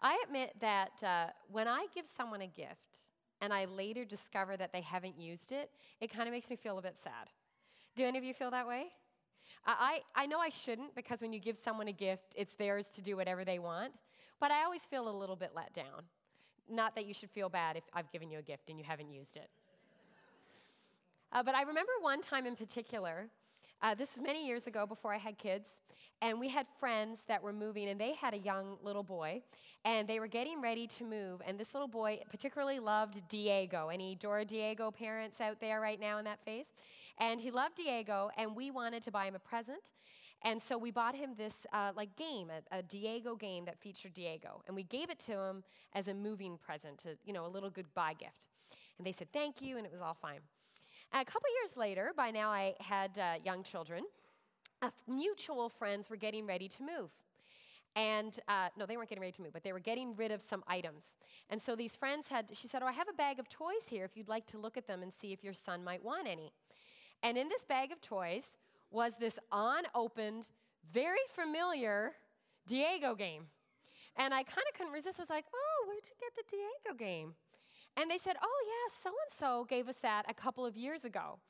I admit that uh, when I give someone a gift and I later discover that they haven't used it, it kind of makes me feel a bit sad. Do any of you feel that way? I, I know I shouldn't because when you give someone a gift, it's theirs to do whatever they want, but I always feel a little bit let down. Not that you should feel bad if I've given you a gift and you haven't used it. Uh, but I remember one time in particular, uh, this was many years ago before I had kids, and we had friends that were moving, and they had a young little boy, and they were getting ready to move. And this little boy particularly loved Diego. Any Dora Diego parents out there right now in that phase? And he loved Diego, and we wanted to buy him a present. And so we bought him this uh, like game, a, a, Diego game that featured Diego, and we gave it to him as a moving present, to, you know, a little goodbye gift. And they said thank you, and it was all fine. A couple years later, by now I had uh, young children. Uh, mutual friends were getting ready to move. And uh, no, they weren't getting ready to move, but they were getting rid of some items. And so these friends had, she said, Oh, I have a bag of toys here if you'd like to look at them and see if your son might want any. And in this bag of toys was this unopened, very familiar Diego game. And I kind of couldn't resist. I was like, oh, where'd you get the Diego game? And they said, oh, yeah, so and so gave us that a couple of years ago.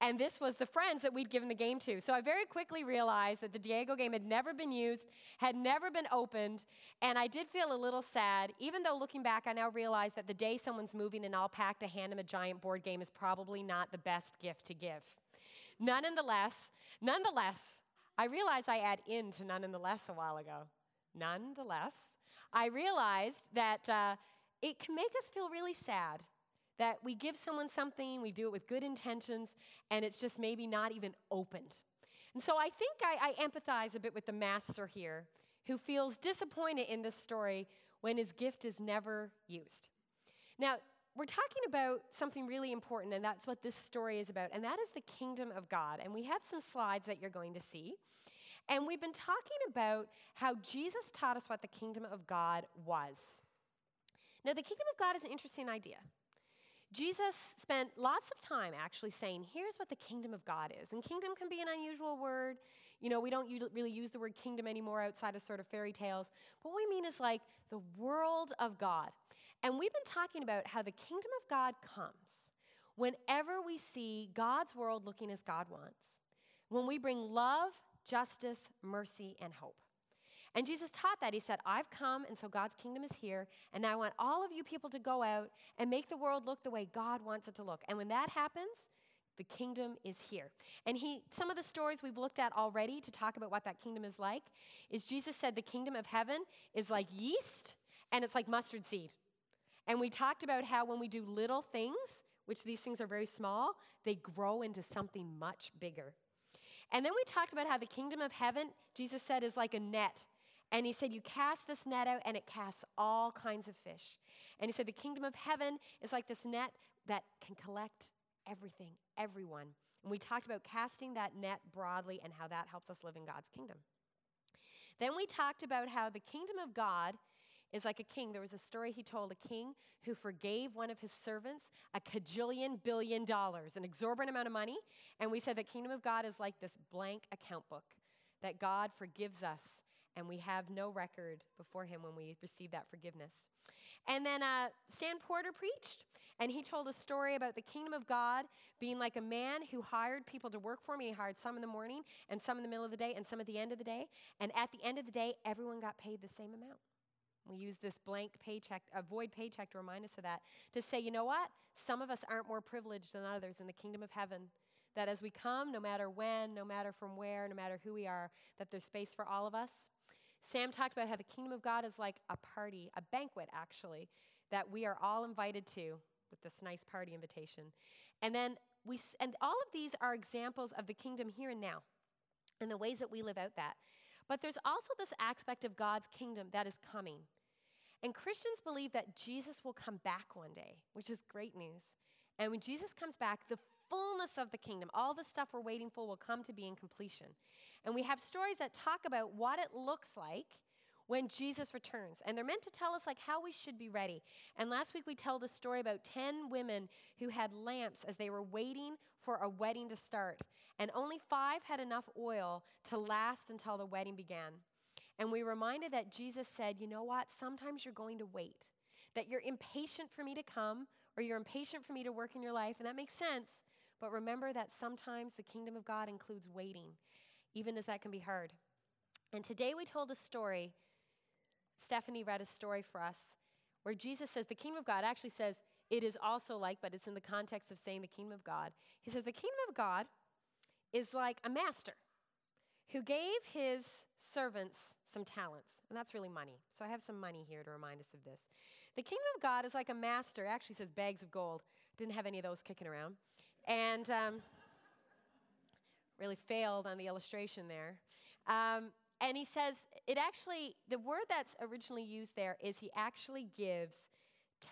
And this was the friends that we'd given the game to. So I very quickly realized that the Diego game had never been used, had never been opened, and I did feel a little sad. Even though looking back, I now realize that the day someone's moving and I'll pack to hand them a giant board game is probably not the best gift to give. Nonetheless, nonetheless, I realized I add in to nonetheless a while ago. Nonetheless, I realized that uh, it can make us feel really sad that we give someone something, we do it with good intentions, and it's just maybe not even opened. And so I think I, I empathize a bit with the master here who feels disappointed in this story when his gift is never used. Now, we're talking about something really important, and that's what this story is about, and that is the kingdom of God. And we have some slides that you're going to see. And we've been talking about how Jesus taught us what the kingdom of God was. Now, the kingdom of God is an interesting idea. Jesus spent lots of time actually saying, here's what the kingdom of God is. And kingdom can be an unusual word. You know, we don't really use the word kingdom anymore outside of sort of fairy tales. What we mean is like the world of God. And we've been talking about how the kingdom of God comes whenever we see God's world looking as God wants, when we bring love, justice, mercy, and hope. And Jesus taught that. He said, I've come, and so God's kingdom is here, and I want all of you people to go out and make the world look the way God wants it to look. And when that happens, the kingdom is here. And he some of the stories we've looked at already to talk about what that kingdom is like is Jesus said the kingdom of heaven is like yeast and it's like mustard seed. And we talked about how when we do little things, which these things are very small, they grow into something much bigger. And then we talked about how the kingdom of heaven, Jesus said, is like a net. And he said, You cast this net out, and it casts all kinds of fish. And he said, The kingdom of heaven is like this net that can collect everything, everyone. And we talked about casting that net broadly and how that helps us live in God's kingdom. Then we talked about how the kingdom of God is like a king. There was a story he told a king who forgave one of his servants a cajillion billion dollars, an exorbitant amount of money. And we said that kingdom of God is like this blank account book that God forgives us and we have no record before him when we receive that forgiveness. And then uh, Stan Porter preached, and he told a story about the kingdom of God being like a man who hired people to work for him. He hired some in the morning, and some in the middle of the day, and some at the end of the day. And at the end of the day, everyone got paid the same amount. We use this blank paycheck, a void paycheck to remind us of that, to say, you know what? Some of us aren't more privileged than others in the kingdom of heaven. That as we come, no matter when, no matter from where, no matter who we are, that there's space for all of us. Sam talked about how the kingdom of God is like a party, a banquet, actually, that we are all invited to with this nice party invitation. And then we, and all of these are examples of the kingdom here and now and the ways that we live out that. But there's also this aspect of God's kingdom that is coming. And Christians believe that Jesus will come back one day, which is great news. And when Jesus comes back, the fullness of the kingdom, all the stuff we're waiting for, will come to be in completion. And we have stories that talk about what it looks like when Jesus returns. And they're meant to tell us like how we should be ready. And last week we told a story about 10 women who had lamps as they were waiting for a wedding to start. And only 5 had enough oil to last until the wedding began. And we reminded that Jesus said, you know what? Sometimes you're going to wait, that you're impatient for me to come or you're impatient for me to work in your life. And that makes sense. But remember that sometimes the kingdom of God includes waiting, even as that can be hard. And today we told a story. Stephanie read a story for us where Jesus says, the kingdom of God actually says, it is also like, but it's in the context of saying the kingdom of God. He says, the kingdom of God is like a master who gave his servants some talents. And that's really money. So I have some money here to remind us of this. The kingdom of God is like a master, actually says bags of gold. Didn't have any of those kicking around. And um, really failed on the illustration there. Um, and he says, it actually, the word that's originally used there is he actually gives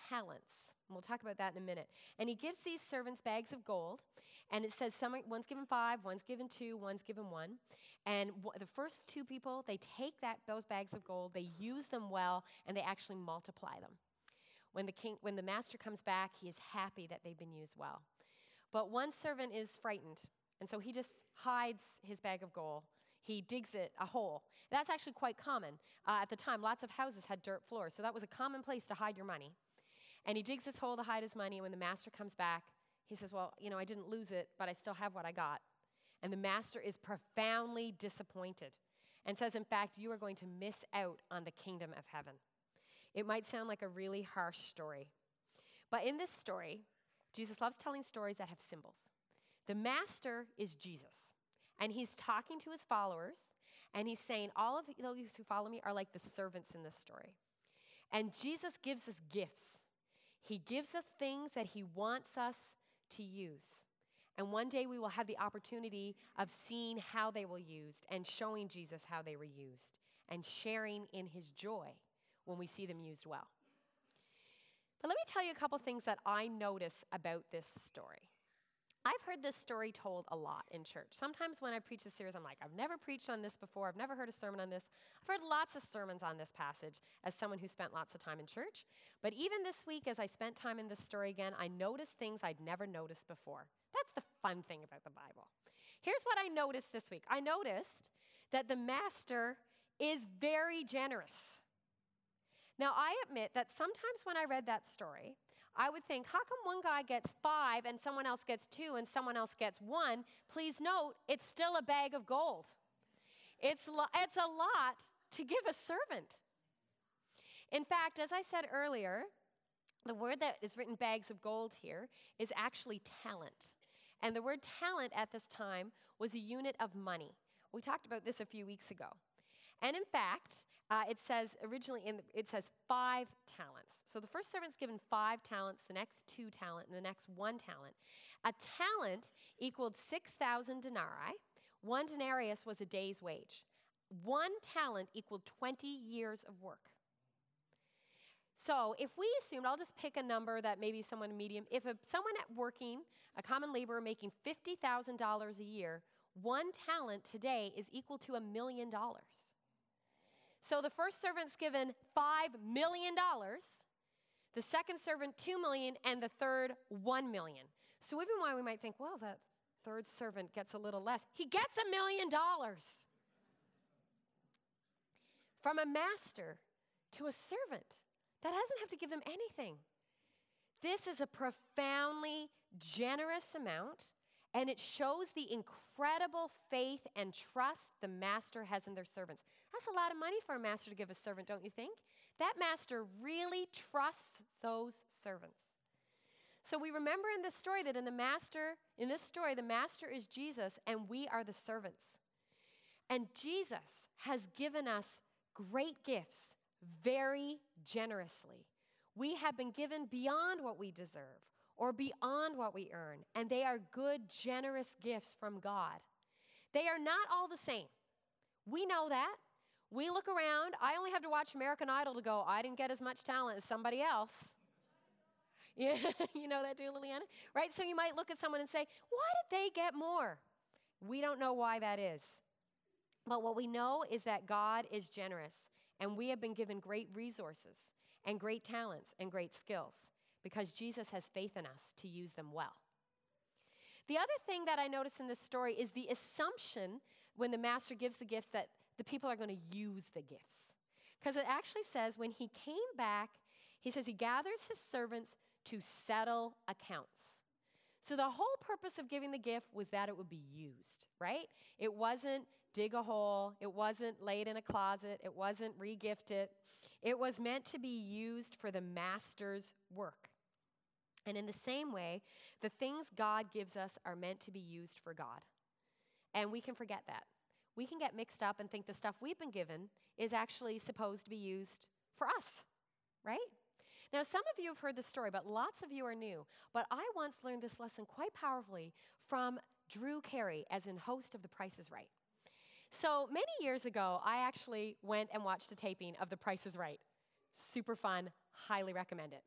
talents. And we'll talk about that in a minute. And he gives these servants bags of gold. And it says some, one's given five, one's given two, one's given one. And w- the first two people, they take that, those bags of gold, they use them well, and they actually multiply them. When the, king, when the master comes back, he is happy that they've been used well. But one servant is frightened, and so he just hides his bag of gold. He digs it a hole. That's actually quite common. Uh, at the time, lots of houses had dirt floors, so that was a common place to hide your money. And he digs this hole to hide his money, and when the master comes back, he says, Well, you know, I didn't lose it, but I still have what I got. And the master is profoundly disappointed and says, In fact, you are going to miss out on the kingdom of heaven. It might sound like a really harsh story. But in this story, Jesus loves telling stories that have symbols. The master is Jesus, and he's talking to his followers, and he's saying, All of you who follow me are like the servants in this story. And Jesus gives us gifts. He gives us things that he wants us to use. And one day we will have the opportunity of seeing how they were used and showing Jesus how they were used and sharing in his joy when we see them used well. But let me tell you a couple things that I notice about this story. I've heard this story told a lot in church. Sometimes when I preach this series, I'm like, I've never preached on this before. I've never heard a sermon on this. I've heard lots of sermons on this passage as someone who spent lots of time in church. But even this week, as I spent time in this story again, I noticed things I'd never noticed before. That's the fun thing about the Bible. Here's what I noticed this week I noticed that the master is very generous. Now, I admit that sometimes when I read that story, I would think, how come one guy gets five and someone else gets two and someone else gets one? Please note, it's still a bag of gold. It's, lo- it's a lot to give a servant. In fact, as I said earlier, the word that is written bags of gold here is actually talent. And the word talent at this time was a unit of money. We talked about this a few weeks ago. And in fact, uh, it says originally in the, it says five talents. So the first servant's given five talents, the next two talent, and the next one talent. A talent equaled 6,000 denarii. One denarius was a day's wage. One talent equaled 20 years of work. So if we assumed, I'll just pick a number that maybe someone medium, if a, someone at working, a common laborer making $50,000 a year, one talent today is equal to a million dollars. So the first servant's given $5 million, the second servant 2 million, and the third 1 million. So even while we might think, well, that third servant gets a little less, he gets a million dollars. From a master to a servant that doesn't have to give them anything. This is a profoundly generous amount, and it shows the incredible faith and trust the master has in their servants. That's a lot of money for a master to give a servant, don't you think? That master really trusts those servants. So we remember in this story that in the master, in this story, the master is Jesus and we are the servants. And Jesus has given us great gifts very generously. We have been given beyond what we deserve or beyond what we earn, and they are good, generous gifts from God. They are not all the same. We know that. We look around. I only have to watch American Idol to go, I didn't get as much talent as somebody else. Yeah, you know that too, Liliana? Right? So you might look at someone and say, why did they get more? We don't know why that is. But what we know is that God is generous, and we have been given great resources and great talents and great skills because Jesus has faith in us to use them well. The other thing that I notice in this story is the assumption when the master gives the gifts that the people are going to use the gifts. Because it actually says when he came back, he says he gathers his servants to settle accounts. So the whole purpose of giving the gift was that it would be used, right? It wasn't dig a hole, it wasn't laid in a closet, it wasn't regifted. It was meant to be used for the master's work. And in the same way, the things God gives us are meant to be used for God. And we can forget that. We can get mixed up and think the stuff we've been given is actually supposed to be used for us, right? Now, some of you have heard the story, but lots of you are new. But I once learned this lesson quite powerfully from Drew Carey as in host of The Price is Right. So many years ago, I actually went and watched a taping of The Price is Right. Super fun, highly recommend it.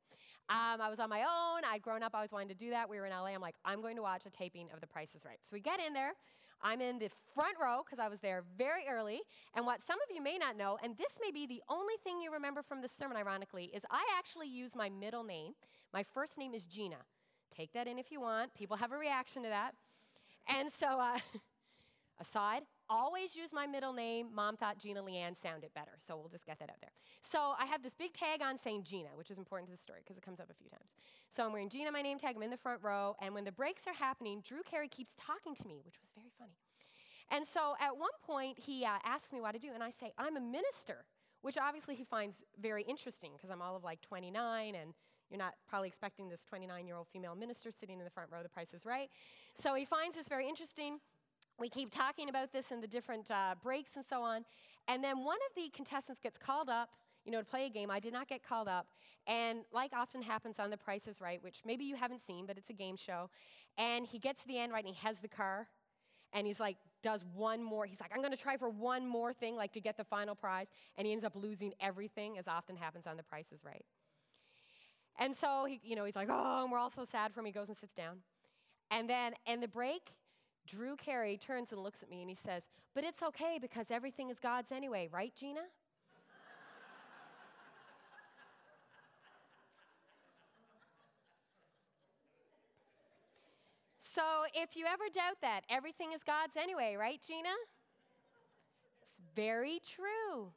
Um, I was on my own. I'd grown up, I was wanting to do that. We were in LA. I'm like, I'm going to watch a taping of The Price is Right. So we get in there. I'm in the front row because I was there very early. And what some of you may not know, and this may be the only thing you remember from the sermon, ironically, is I actually use my middle name. My first name is Gina. Take that in if you want. People have a reaction to that. And so, uh, aside, always use my middle name. Mom thought Gina Leanne sounded better, so we'll just get that out there. So I have this big tag on saying Gina, which is important to the story because it comes up a few times. So I'm wearing Gina, my name tag. I'm in the front row, and when the breaks are happening, Drew Carey keeps talking to me, which was very funny. And so at one point, he uh, asks me what I do, and I say, I'm a minister, which obviously he finds very interesting because I'm all of like 29 and you're not probably expecting this 29 year old female minister sitting in the front row, the price is right. So he finds this very interesting we keep talking about this in the different uh, breaks and so on. And then one of the contestants gets called up, you know, to play a game. I did not get called up. And like often happens on The Price is Right, which maybe you haven't seen, but it's a game show. And he gets to the end, right, and he has the car. And he's like, does one more. He's like, I'm going to try for one more thing, like to get the final prize. And he ends up losing everything, as often happens on The Price is Right. And so, he, you know, he's like, oh, and we're all so sad for him. He goes and sits down. And then in the break, Drew Carey turns and looks at me and he says, But it's okay because everything is God's anyway, right, Gina? so if you ever doubt that, everything is God's anyway, right, Gina? It's very true.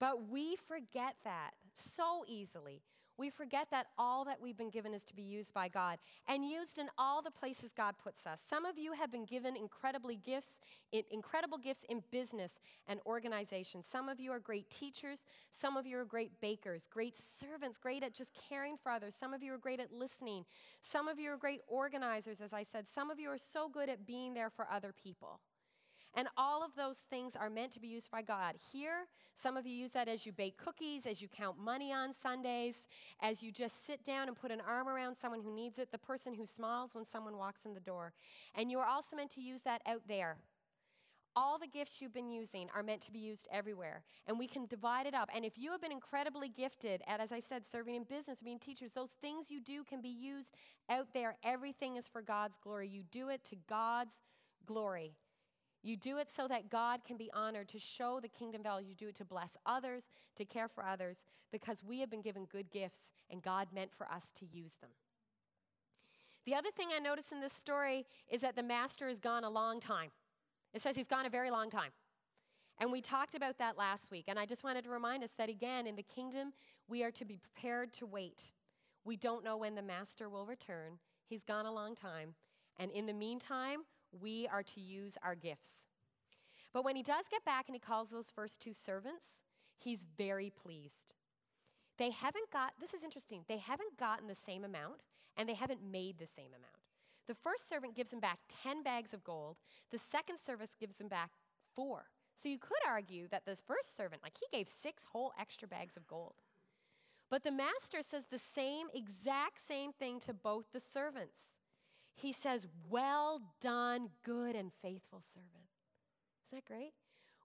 But we forget that so easily. We forget that all that we've been given is to be used by God and used in all the places God puts us. Some of you have been given incredibly gifts, incredible gifts in business and organization. Some of you are great teachers. Some of you are great bakers, great servants, great at just caring for others. Some of you are great at listening. Some of you are great organizers, as I said. Some of you are so good at being there for other people. And all of those things are meant to be used by God. Here, some of you use that as you bake cookies, as you count money on Sundays, as you just sit down and put an arm around someone who needs it, the person who smiles when someone walks in the door. And you are also meant to use that out there. All the gifts you've been using are meant to be used everywhere. And we can divide it up. And if you have been incredibly gifted at, as I said, serving in business, being teachers, those things you do can be used out there. Everything is for God's glory. You do it to God's glory. You do it so that God can be honored, to show the kingdom value. You do it to bless others, to care for others, because we have been given good gifts and God meant for us to use them. The other thing I notice in this story is that the master is gone a long time. It says he's gone a very long time. And we talked about that last week. And I just wanted to remind us that again, in the kingdom, we are to be prepared to wait. We don't know when the master will return. He's gone a long time. And in the meantime, we are to use our gifts. But when he does get back and he calls those first two servants, he's very pleased. They haven't got, this is interesting, they haven't gotten the same amount and they haven't made the same amount. The first servant gives him back 10 bags of gold, the second servant gives him back four. So you could argue that the first servant, like he gave six whole extra bags of gold. But the master says the same, exact same thing to both the servants he says, Well done, good and faithful servant. Isn't that great?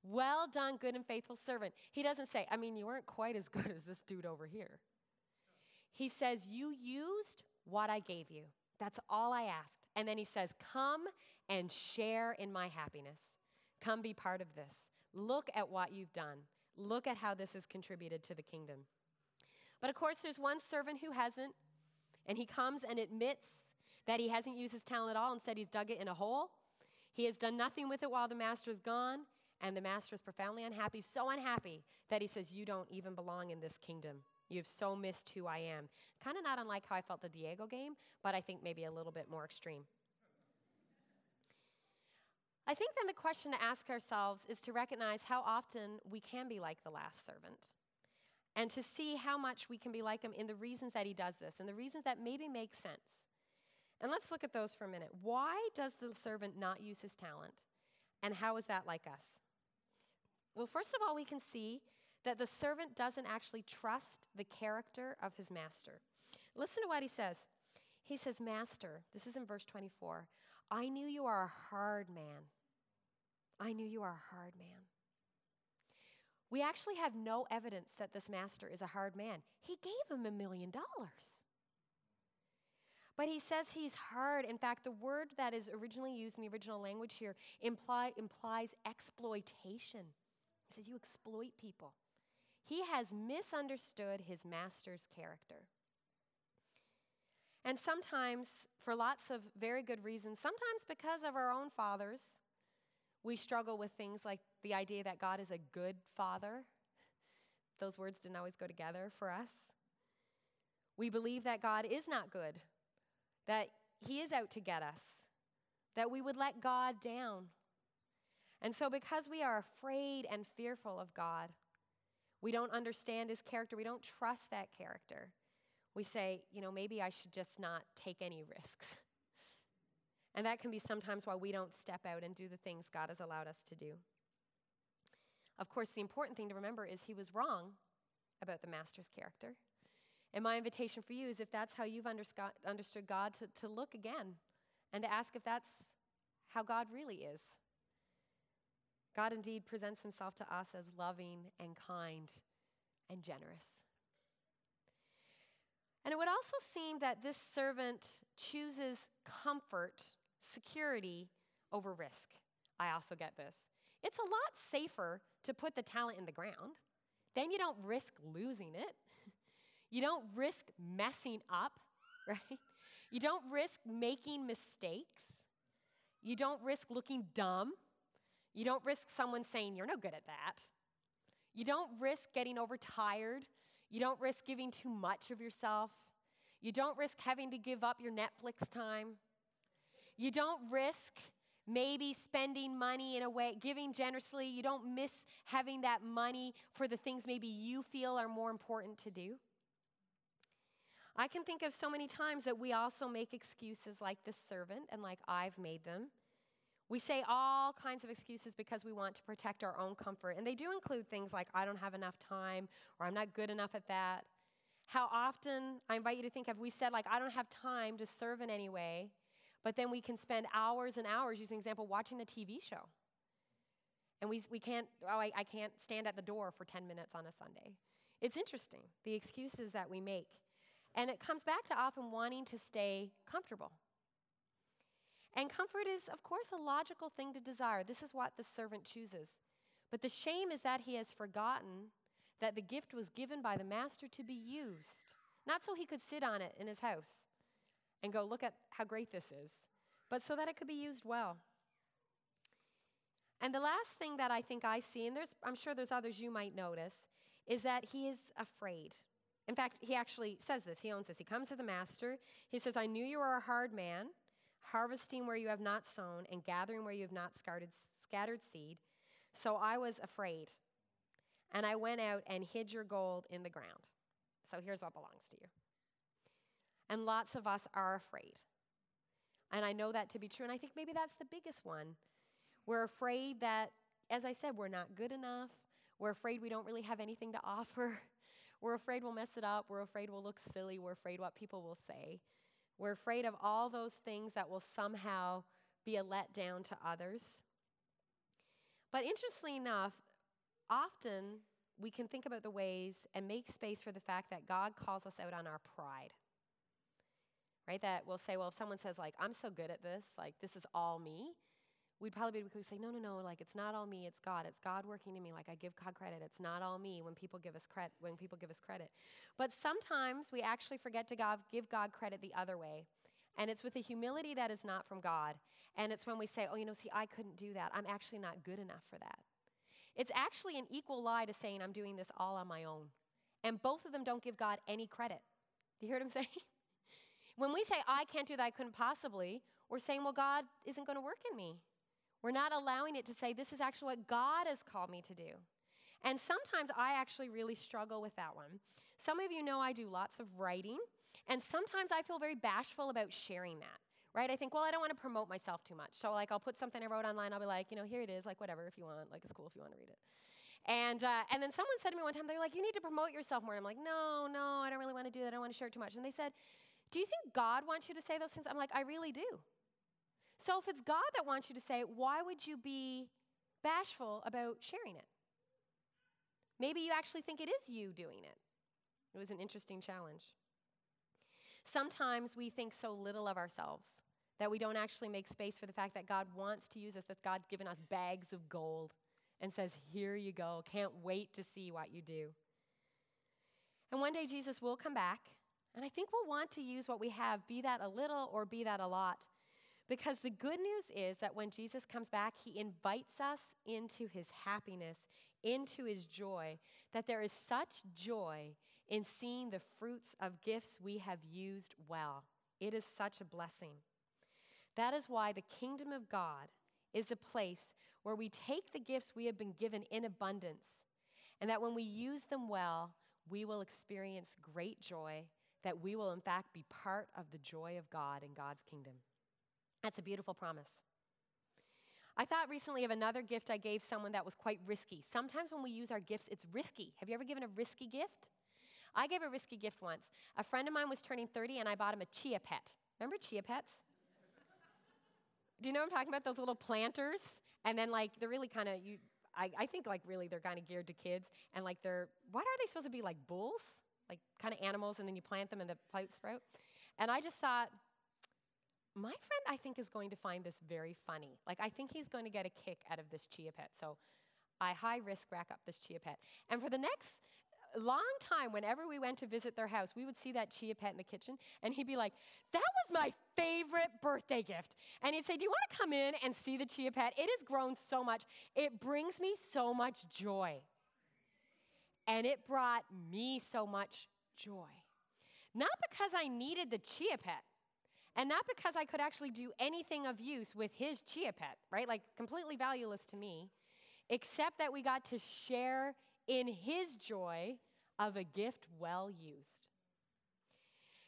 Well done, good and faithful servant. He doesn't say, I mean, you weren't quite as good as this dude over here. He says, You used what I gave you. That's all I asked. And then he says, Come and share in my happiness. Come be part of this. Look at what you've done. Look at how this has contributed to the kingdom. But of course, there's one servant who hasn't, and he comes and admits that he hasn't used his talent at all. Instead, he's dug it in a hole. He has done nothing with it while the master is gone, And the master is profoundly unhappy, so unhappy that he says, You don't even belong in this kingdom. You've so missed who I am. Kind of not unlike how I felt the Diego game, but I think maybe a little bit more extreme. I think then the question to ask ourselves is to recognize how often we can be like the last servant and to see how much we can be like him in the reasons that he does this and the reasons that maybe make sense. And let's look at those for a minute. Why does the servant not use his talent? And how is that like us? Well, first of all, we can see that the servant doesn't actually trust the character of his master. Listen to what he says. He says, Master, this is in verse 24, I knew you are a hard man. I knew you are a hard man. We actually have no evidence that this master is a hard man. He gave him a million dollars. But he says he's hard. In fact, the word that is originally used in the original language here imply, implies exploitation. He says, You exploit people. He has misunderstood his master's character. And sometimes, for lots of very good reasons, sometimes because of our own fathers, we struggle with things like the idea that God is a good father. Those words didn't always go together for us. We believe that God is not good, that He is out to get us, that we would let God down. And so, because we are afraid and fearful of God, we don't understand His character, we don't trust that character. We say, you know, maybe I should just not take any risks. And that can be sometimes why we don't step out and do the things God has allowed us to do. Of course, the important thing to remember is he was wrong about the master's character. And my invitation for you is if that's how you've understood God, to, to look again and to ask if that's how God really is. God indeed presents himself to us as loving and kind and generous. And it would also seem that this servant chooses comfort security over risk. I also get this. It's a lot safer to put the talent in the ground. Then you don't risk losing it. You don't risk messing up, right? You don't risk making mistakes. You don't risk looking dumb. You don't risk someone saying, You're no good at that. You don't risk getting overtired. You don't risk giving too much of yourself. You don't risk having to give up your Netflix time. You don't risk maybe spending money in a way, giving generously. You don't miss having that money for the things maybe you feel are more important to do. I can think of so many times that we also make excuses like this servant and like I've made them. We say all kinds of excuses because we want to protect our own comfort. And they do include things like, I don't have enough time, or I'm not good enough at that. How often, I invite you to think, have we said, like, I don't have time to serve in any way? But then we can spend hours and hours, using example, watching a TV show. And we, we can't, oh, I, I can't stand at the door for 10 minutes on a Sunday. It's interesting, the excuses that we make. And it comes back to often wanting to stay comfortable. And comfort is, of course, a logical thing to desire. This is what the servant chooses. But the shame is that he has forgotten that the gift was given by the master to be used, not so he could sit on it in his house, and go, look at how great this is, but so that it could be used well. And the last thing that I think I see, and there's, I'm sure there's others you might notice, is that he is afraid. In fact, he actually says this. He owns this. He comes to the master. He says, I knew you were a hard man, harvesting where you have not sown and gathering where you have not scattered, scattered seed. So I was afraid. And I went out and hid your gold in the ground. So here's what belongs to you. And lots of us are afraid. And I know that to be true. And I think maybe that's the biggest one. We're afraid that, as I said, we're not good enough. We're afraid we don't really have anything to offer. We're afraid we'll mess it up. We're afraid we'll look silly. We're afraid what people will say. We're afraid of all those things that will somehow be a letdown to others. But interestingly enough, often we can think about the ways and make space for the fact that God calls us out on our pride right? That we'll say, well, if someone says, like, I'm so good at this, like, this is all me, we'd probably be say, no, no, no, like, it's not all me, it's God. It's God working in me. Like, I give God credit. It's not all me when people give us credit. When people give us credit, but sometimes we actually forget to God, give God credit the other way, and it's with a humility that is not from God. And it's when we say, oh, you know, see, I couldn't do that. I'm actually not good enough for that. It's actually an equal lie to saying I'm doing this all on my own. And both of them don't give God any credit. Do you hear what I'm saying? when we say, I can't do that, I couldn't possibly, we're saying, well, God isn't going to work in me. We're not allowing it to say, this is actually what God has called me to do. And sometimes I actually really struggle with that one. Some of you know I do lots of writing, and sometimes I feel very bashful about sharing that. Right? I think, well, I don't want to promote myself too much. So, like, I'll put something I wrote online. I'll be like, you know, here it is. Like, whatever, if you want. Like, it's cool if you want to read it. And, uh, and then someone said to me one time, they're like, you need to promote yourself more. And I'm like, no, no, I don't really want to do that. I don't want to share too much. And they said, do you think God wants you to say those things? I'm like, I really do. So if it's God that wants you to say why would you be bashful about sharing it? Maybe you actually think it is you doing it. It was an interesting challenge. Sometimes we think so little of ourselves that we don't actually make space for the fact that God wants to use us, that God's given us bags of gold and says, Here you go. Can't wait to see what you do. And one day Jesus will come back, and I think we'll want to use what we have, be that a little or be that a lot. Because the good news is that when Jesus comes back, he invites us into his happiness, into his joy, that there is such joy in seeing the fruits of gifts we have used well. It is such a blessing. That is why the kingdom of God is a place where we take the gifts we have been given in abundance, and that when we use them well, we will experience great joy, that we will, in fact, be part of the joy of God in God's kingdom. That's a beautiful promise. I thought recently of another gift I gave someone that was quite risky. Sometimes when we use our gifts, it's risky. Have you ever given a risky gift? I gave a risky gift once. A friend of mine was turning 30 and I bought him a chia pet. Remember chia pets? Do you know what I'm talking about? Those little planters? And then, like, they're really kind of, you. I, I think, like, really they're kind of geared to kids. And, like, they're, what are they supposed to be? Like bulls? Like, kind of animals, and then you plant them and the plant sprout? And I just thought, my friend, I think, is going to find this very funny. Like, I think he's going to get a kick out of this chia pet. So I high risk rack up this chia pet. And for the next long time, whenever we went to visit their house, we would see that chia pet in the kitchen, and he'd be like, That was my favorite birthday gift. And he'd say, Do you want to come in and see the chia pet? It has grown so much. It brings me so much joy. And it brought me so much joy. Not because I needed the chia pet, and not because I could actually do anything of use with his chia pet, right? Like completely valueless to me, except that we got to share in his joy of a gift well used.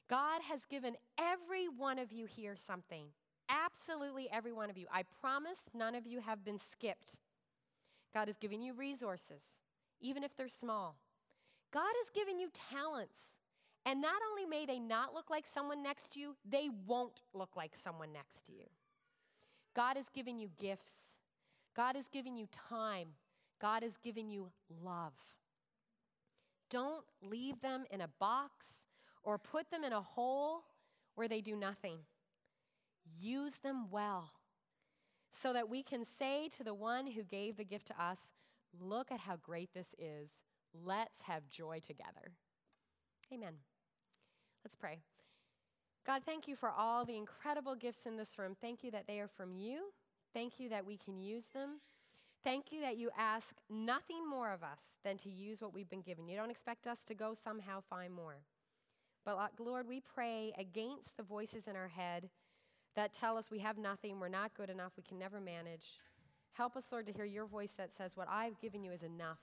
God has given every one of you here something. Absolutely every one of you. I promise none of you have been skipped. God has given you resources, even if they're small. God has given you talents. And not only may they not look like someone next to you, they won't look like someone next to you. God has given you gifts. God has given you time. God has given you love. Don't leave them in a box or put them in a hole where they do nothing. Use them well so that we can say to the one who gave the gift to us, Look at how great this is. Let's have joy together. Amen. Let's pray. God, thank you for all the incredible gifts in this room. Thank you that they are from you. Thank you that we can use them. Thank you that you ask nothing more of us than to use what we've been given. You don't expect us to go somehow find more. But Lord, we pray against the voices in our head that tell us we have nothing, we're not good enough, we can never manage. Help us, Lord, to hear your voice that says, What I've given you is enough.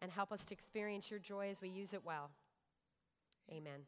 And help us to experience your joy as we use it well. Amen.